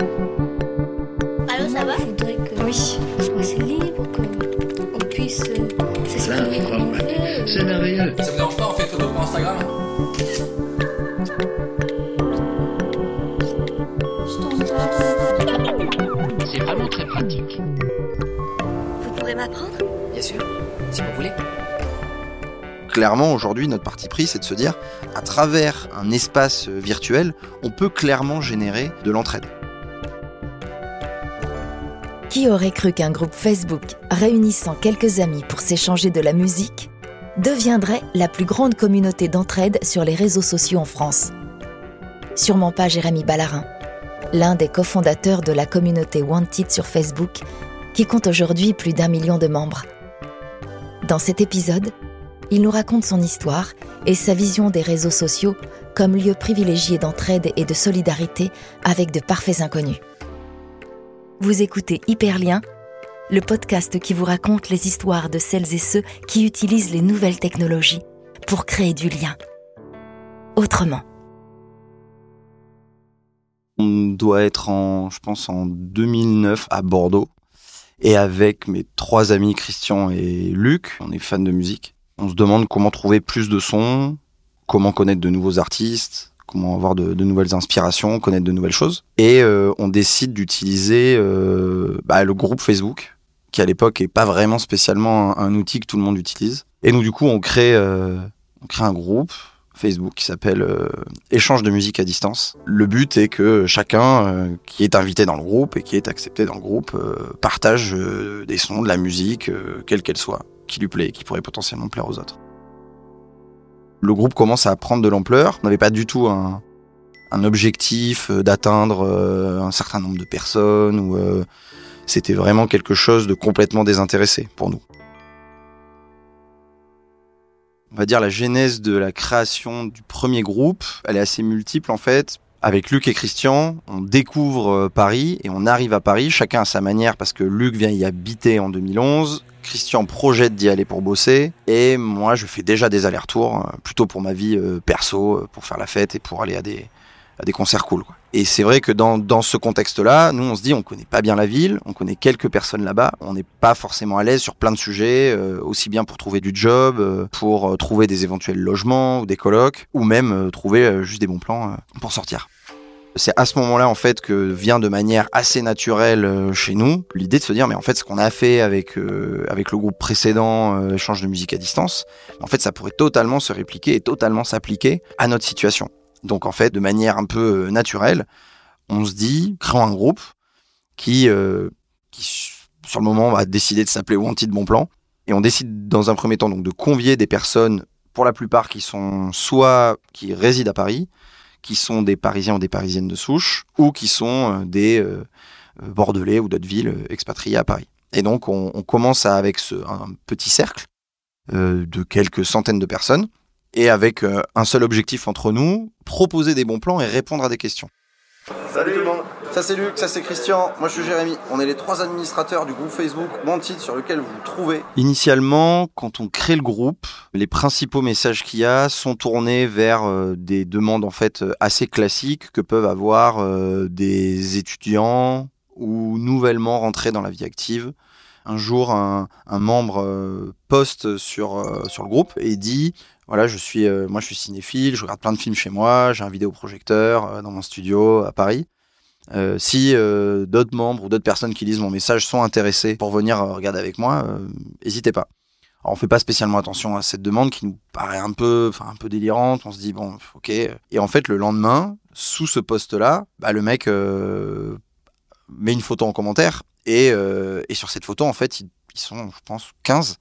Allô, ça va Il faudrait que oui. soit assez libre, qu'on puisse euh, s'exprimer comme on. C'est merveilleux. Ça vous dérange pas, on fait une photo pour Instagram C'est vraiment très pratique. Vous pourrez m'apprendre Bien sûr, si vous voulez. Clairement, aujourd'hui, notre parti pris, c'est de se dire, à travers un espace euh, virtuel, on peut clairement générer de l'entraide. Qui aurait cru qu'un groupe Facebook réunissant quelques amis pour s'échanger de la musique deviendrait la plus grande communauté d'entraide sur les réseaux sociaux en France? Sûrement pas Jérémy Ballarin, l'un des cofondateurs de la communauté Wanted sur Facebook, qui compte aujourd'hui plus d'un million de membres. Dans cet épisode, il nous raconte son histoire et sa vision des réseaux sociaux comme lieu privilégié d'entraide et de solidarité avec de parfaits inconnus. Vous écoutez Hyperlien, le podcast qui vous raconte les histoires de celles et ceux qui utilisent les nouvelles technologies pour créer du lien. Autrement. On doit être en, je pense, en 2009 à Bordeaux. Et avec mes trois amis, Christian et Luc, on est fans de musique. On se demande comment trouver plus de sons, comment connaître de nouveaux artistes, comment avoir de, nouvelles inspirations, connaître de nouvelles choses. Et euh, on décide d'utiliser euh, bah, le groupe Facebook, qui à l'époque est pas vraiment spécialement un, outil que tout le monde utilise. Et nous, du coup, on crée, euh, on crée un groupe Facebook qui s'appelle Échange de musique à distance. Le but est que chacun qui est invité dans le groupe et qui est accepté dans le groupe partage des sons, de la musique, quelle qu'elle soit, qui lui plaît, qui pourrait potentiellement plaire aux autres. Le groupe commence à prendre de l'ampleur. On n'avait pas du tout un, objectif d'atteindre un certain nombre de personnes ou c'était vraiment quelque chose de complètement désintéressé pour nous on va dire la genèse de la création du premier groupe, elle est assez multiple en fait. Avec Luc et Christian, on découvre Paris et on arrive à Paris, chacun à sa manière parce que Luc vient y habiter en 2011, Christian projette d'y aller pour bosser et moi je fais déjà des allers-retours plutôt pour ma vie perso, pour faire la fête et pour aller à des, des concerts cool. Et c'est vrai que dans, dans ce contexte-là, nous on se dit on connaît pas bien la ville, on connaît quelques personnes là-bas, on n'est pas forcément à l'aise sur plein de sujets, euh, aussi bien pour trouver du job, euh, pour euh, trouver des éventuels logements ou des colocs, ou même trouver juste des bons plans pour sortir. C'est à ce moment-là en fait que vient de manière assez naturelle chez nous l'idée de se dire mais en fait ce qu'on a fait avec avec le groupe précédent échange de musique à distance, en fait ça pourrait totalement se répliquer et totalement s'appliquer à notre situation. Donc en fait, de manière un peu euh, naturelle, on se dit, créons un groupe qui, euh, sur le moment, va décider de s'appeler Wanted Bon Plan. Et on décide dans un premier temps donc de convier des personnes, pour la plupart qui sont soit qui résident à Paris, qui sont des Parisiens ou des Parisiennes de souche, ou qui sont euh, des Bordelais ou d'autres villes expatriés à Paris. Et donc on, commence avec un petit cercle de quelques centaines de personnes et avec euh, un seul objectif entre nous, proposer des bons plans et répondre à des questions. Salut tout le monde, ça c'est Luc, ça c'est Christian, moi je suis Jérémy. On est les trois administrateurs du groupe Facebook Wanted sur lequel vous vous trouvez. Initialement, quand on crée le groupe, les principaux messages qu'il y a sont tournés vers euh, des demandes en fait euh, assez classiques que peuvent avoir euh, des étudiants ou nouvellement rentrés dans la vie active. Un jour, un, un membre euh, poste sur, euh, sur le groupe et dit voilà, je suis, euh, moi je suis cinéphile, je regarde plein de films chez moi, j'ai un vidéoprojecteur euh, dans mon studio à Paris. Euh, si euh, d'autres membres ou d'autres personnes qui lisent mon message sont intéressés pour venir regarder avec moi, n'hésitez pas. Alors, on fait pas spécialement attention à cette demande qui nous paraît un peu, un peu délirante. On se dit bon, ok. Et en fait, le lendemain, sous ce poste-là, bah, le mec met une photo en commentaire et, et sur cette photo, en fait, ils, sont, je pense, 15 euh,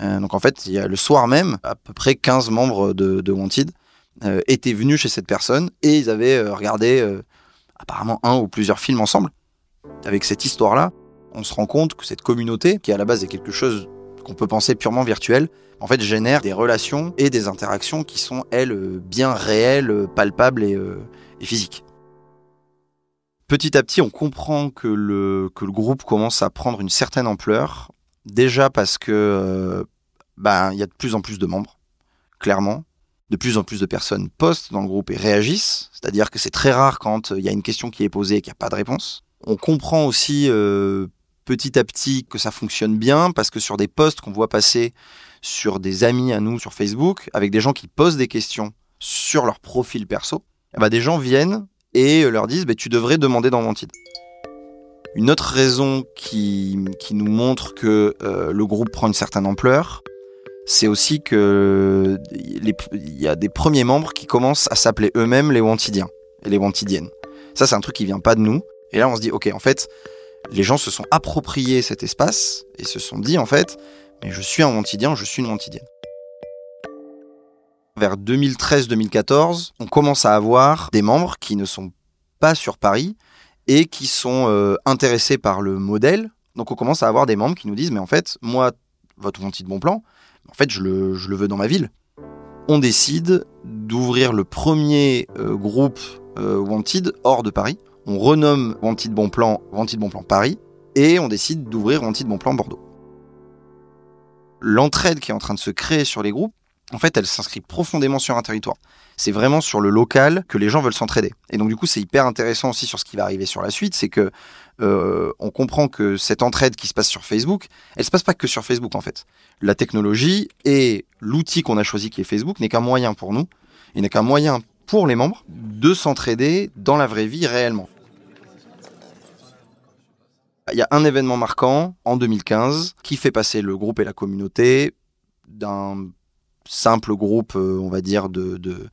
donc en fait, le soir même, à peu près 15 membres de, Wanted euh, étaient venus chez cette personne et ils avaient euh, regardé euh, apparemment un ou plusieurs films ensemble. Avec cette histoire-là, on se rend compte que cette communauté, qui à la base est quelque chose qu'on peut penser purement virtuel, en fait génère des relations et des interactions qui sont, elles, euh, bien réelles, euh, palpables et, euh, physiques. Petit à petit, on comprend que le groupe commence à prendre une certaine ampleur, Déjà parce que euh, bah, il y a de plus en plus de membres, clairement. De plus en plus de personnes postent dans le groupe et réagissent, c'est-à-dire que c'est très rare quand il y a une question qui est posée et qu'il n'y a pas de réponse. On comprend aussi euh, petit à petit que ça fonctionne bien parce que sur des posts qu'on voit passer sur des amis à nous sur Facebook, avec des gens qui posent des questions sur leur profil perso, eh ben, des gens viennent et leur disent bah, tu devrais demander dans Wanted. Une autre raison qui, nous montre que euh, le groupe prend une certaine ampleur, c'est aussi que il y a des premiers membres qui commencent à s'appeler eux-mêmes les Wantidiens et les Wantidiennes. Ça, c'est un truc qui vient pas de nous. Et là, on se dit, ok, en fait, les gens se sont appropriés cet espace et se sont dit, en fait, mais je suis un Wantidien, je suis une Wantidienne. Vers 2013-2014, on commence à avoir des membres qui ne sont pas sur Paris et qui sont euh, intéressés par le modèle. Donc on commence à avoir des membres qui nous disent, mais en fait, moi, votre Wanted Bon Plan, en fait, je le, veux dans ma ville. On décide d'ouvrir le premier euh, groupe euh, Wanted hors de Paris. On renomme Wanted Bon Plan Wanted Bon Plan Paris et on décide d'ouvrir Wanted Bon Plan Bordeaux. L'entraide qui est en train de se créer sur les groupes, en fait, elle s'inscrit profondément sur un territoire. C'est vraiment sur le local que les gens veulent s'entraider. Et donc, du coup, c'est hyper intéressant aussi sur ce qui va arriver sur la suite, c'est que euh, on comprend que cette entraide qui se passe sur Facebook, elle se passe pas que sur Facebook en fait. La technologie et l'outil qu'on a choisi qui est Facebook n'est qu'un moyen pour nous, il n'est qu'un moyen pour les membres de s'entraider dans la vraie vie réellement. Il y a un événement marquant en 2015 qui fait passer le groupe et la communauté d'un simple groupe, euh, on va dire, de, euh,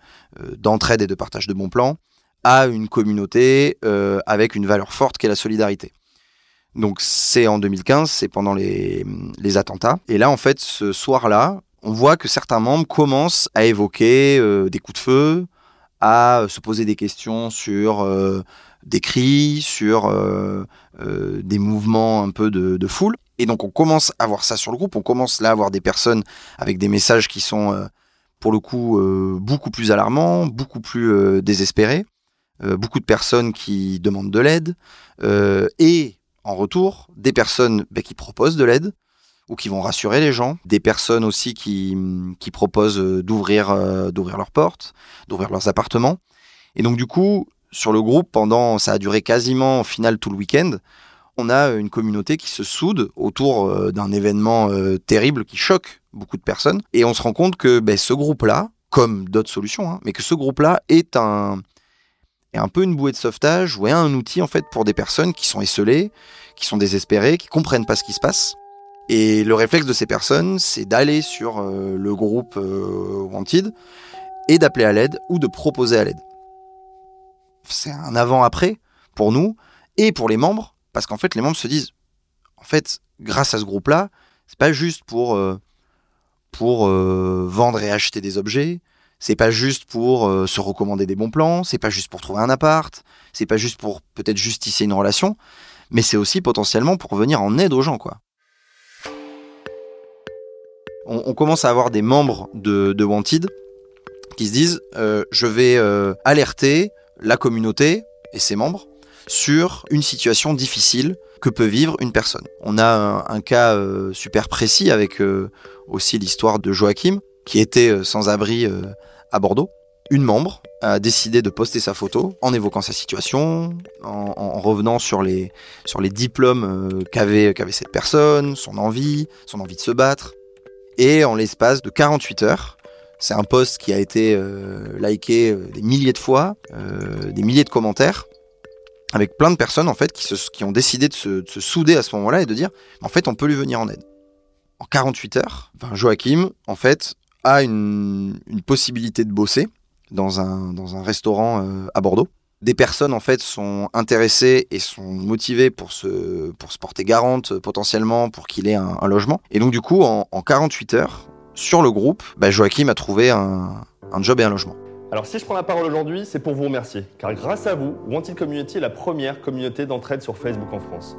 d'entraide et de partage de bons plans à une communauté euh, avec une valeur forte qui est la solidarité. Donc c'est en 2015, c'est pendant les, les, attentats. Et là, en fait, ce soir-là, on voit que certains membres commencent à évoquer des coups de feu, à se poser des questions sur des cris, sur des mouvements un peu de, de foule. Et donc on commence à voir ça sur le groupe, on commence là à voir des personnes avec des messages qui sont euh, pour le coup euh, beaucoup plus alarmants, beaucoup plus euh, désespérés, beaucoup de personnes qui demandent de l'aide, et en retour des personnes bah, qui proposent de l'aide ou qui vont rassurer les gens, des personnes aussi qui, qui proposent d'ouvrir d'ouvrir leurs portes, d'ouvrir leurs appartements. Et donc du coup, sur le groupe, pendant ça a duré quasiment au final tout le week-end, on a une communauté qui se soude autour euh, d'un événement euh, terrible qui choque beaucoup de personnes. Et on se rend compte que ben, ce groupe-là, comme d'autres solutions, hein, mais que ce groupe-là est un, est un peu une bouée de sauvetage ou un outil en fait pour des personnes qui sont esselées, qui sont désespérées, qui comprennent pas ce qui se passe. Et le réflexe de ces personnes, c'est d'aller sur euh, le groupe Wanted et d'appeler à l'aide ou de proposer à l'aide. C'est un avant-après pour nous et pour les membres parce qu'en fait, les membres se disent, en fait, grâce à ce groupe-là, c'est pas juste pour, euh, euh, vendre et acheter des objets, c'est pas juste pour euh, se recommander des bons plans, c'est pas juste pour trouver un appart, c'est pas juste pour peut-être justifier une relation, mais c'est aussi potentiellement pour venir en aide aux gens, quoi. On, commence à avoir des membres de Wanted qui se disent je vais alerter la communauté et ses membres sur une situation difficile que peut vivre une personne. On a un, cas euh, super précis avec euh, aussi l'histoire de Joachim, qui était euh, sans abri à Bordeaux. Une membre a décidé de poster sa photo en évoquant sa situation, en, revenant sur les, sur les diplômes qu'avait cette personne, son envie, son envie de se battre. Et en l'espace de 48 heures, c'est un post qui a été liké des milliers de fois, des milliers de commentaires avec plein de personnes en fait qui, se, qui ont décidé de se, souder à ce moment-là et de dire en fait on peut lui venir en aide. En 48 heures, Joachim en fait a une, une, possibilité de bosser dans un, dans un restaurant euh, à Bordeaux. Des personnes en fait sont intéressées et sont motivées pour se, pour se porter garante potentiellement pour qu'il ait un, logement. Et donc du coup en, en 48 heures sur le groupe, bah, Joachim a trouvé un, un job et un logement. Alors si je prends la parole aujourd'hui, c'est pour vous remercier, car grâce à vous, Wanted Community est la première communauté d'entraide sur Facebook en France.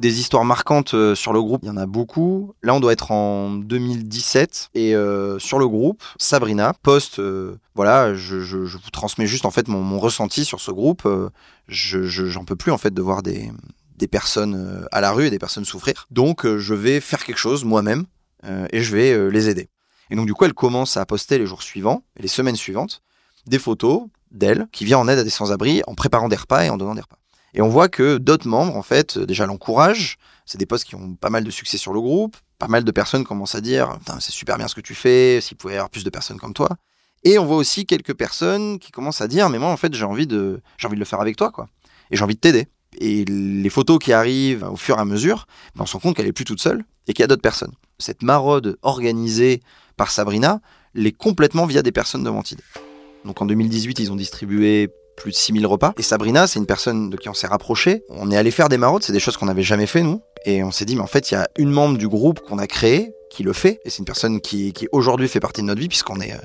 Des histoires marquantes euh, sur le groupe, il y en a beaucoup. Là, on doit être en 2017 et euh, sur le groupe, Sabrina poste, euh, voilà, je, vous transmets juste en fait mon, ressenti sur ce groupe. je j'en peux plus en fait de voir des, des personnes à la rue et des personnes souffrir. Donc, je vais faire quelque chose moi-même et je vais les aider. Et donc du coup, elle commence à poster les jours suivants et les semaines suivantes des photos d'elle qui vient en aide à des sans-abri en préparant des repas et en donnant des repas. Et on voit que d'autres membres, en fait, déjà l'encouragent. C'est des posts qui ont pas mal de succès sur le groupe. Pas mal de personnes commencent à dire c'est super bien ce que tu fais, s'il pouvait y avoir plus de personnes comme toi. Et on voit aussi quelques personnes qui commencent à dire mais moi en fait j'ai envie de j'ai envie de le faire avec toi quoi. Et j'ai envie de t'aider. Et les photos qui arrivent au fur et à mesure, ben, on se rend compte qu'elle est plus toute seule et qu'il y a d'autres personnes. Cette maraude organisée par Sabrina l'est complètement via des personnes de Ventide. Donc en 2018, ils ont distribué plus de 6000 repas. Et Sabrina, c'est une personne de qui on s'est rapproché. On est allé faire des maraudes, c'est des choses qu'on n'avait jamais fait nous. Et on s'est dit, mais en fait, il y a une membre du groupe qu'on a créé qui le fait. Et c'est une personne qui, qui aujourd'hui fait partie de notre vie puisqu'on est, euh,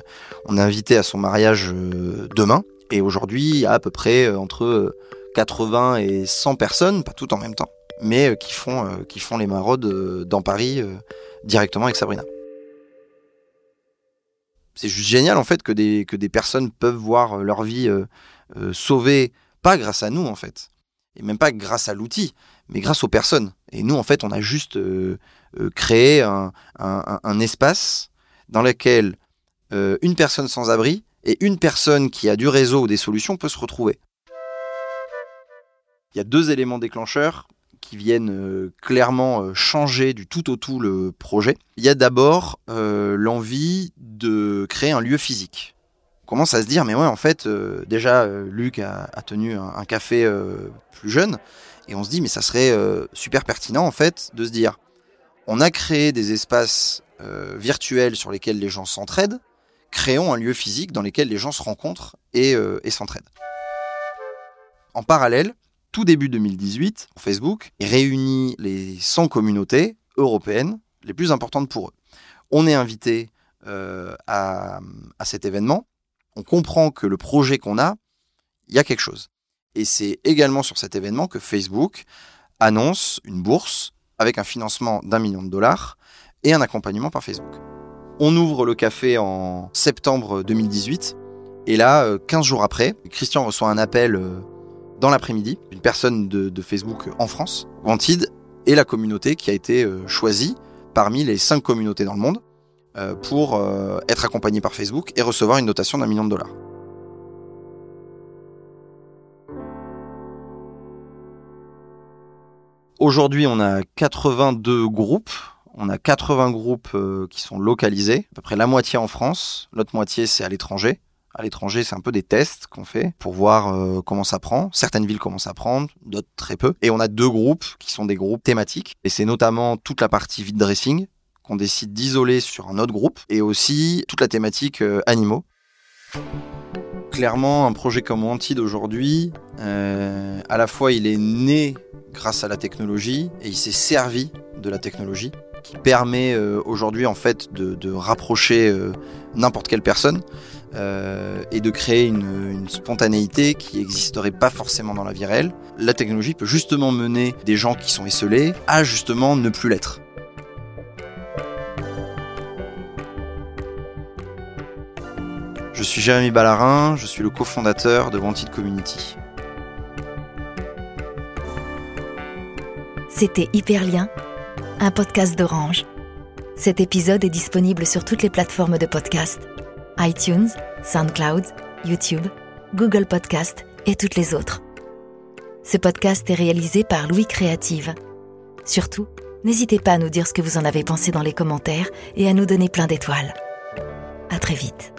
on est invité à son mariage euh, demain. Et aujourd'hui, il y a à peu près euh, entre 80 et 100 personnes, pas toutes en même temps, mais qui font, qui font les maraudes dans Paris directement avec Sabrina. C'est juste génial en fait que des, que des personnes peuvent voir leur vie euh, sauver, pas grâce à nous en fait, et même pas grâce à l'outil, mais grâce aux personnes. Et nous en fait, on a juste euh, euh, créé un, espace dans lequel une personne sans abri et une personne qui a du réseau ou des solutions peut se retrouver. Il y a deux éléments déclencheurs qui viennent clairement changer du tout au tout le projet. Il y a d'abord l'envie de créer un lieu physique commence à se dire, mais ouais, en fait, euh, déjà, euh, Luc a, tenu un, café euh, plus jeune, et on se dit, mais ça serait super pertinent, en fait, de se dire, on a créé des espaces virtuels sur lesquels les gens s'entraident, créons un lieu physique dans lequel les gens se rencontrent et, et s'entraident. En parallèle, tout début 2018, Facebook réunit les 100 communautés européennes les plus importantes pour eux. On est invité à, à, cet événement on comprend que le projet qu'on a, il y a quelque chose. Et c'est également sur cet événement que Facebook annonce une bourse avec un financement d'un million de dollars et un accompagnement par Facebook. On ouvre le café en septembre 2018 et là, 15 euh, jours après, Christian reçoit un appel euh, dans l'après-midi d'une personne de, Facebook en France, Wanted, et la communauté qui a été euh, choisie parmi les cinq communautés dans le monde euh, pour euh, être accompagné par Facebook et recevoir une notation d'un million de dollars. Aujourd'hui, on a 82 groupes. On a 80 groupes euh, qui sont localisés, à peu près la moitié en France, l'autre moitié c'est à l'étranger. À l'étranger, c'est un peu des tests qu'on fait pour voir comment ça prend. Certaines villes commencent à prendre, d'autres très peu. Et on a deux groupes qui sont des groupes thématiques. Et c'est notamment toute la partie vide dressing, qu'on décide d'isoler sur un autre groupe, et aussi toute la thématique euh, animaux. Clairement, un projet comme Wanted aujourd'hui, euh, à la fois il est né grâce à la technologie et il s'est servi de la technologie qui permet euh, aujourd'hui en fait de, rapprocher n'importe quelle personne et de créer une, une spontanéité qui n'existerait pas forcément dans la vie réelle. La technologie peut justement mener des gens qui sont esselés à justement ne plus l'être. Je suis Jérémy Ballarin, je suis le cofondateur de Wanted Community. C'était Hyperlien, un podcast d'Orange. Cet épisode est disponible sur toutes les plateformes de podcast iTunes, SoundCloud, YouTube, Google Podcast et toutes les autres. Ce podcast est réalisé par Louis Créative. Surtout, n'hésitez pas à nous dire ce que vous en avez pensé dans les commentaires et à nous donner plein d'étoiles. À très vite.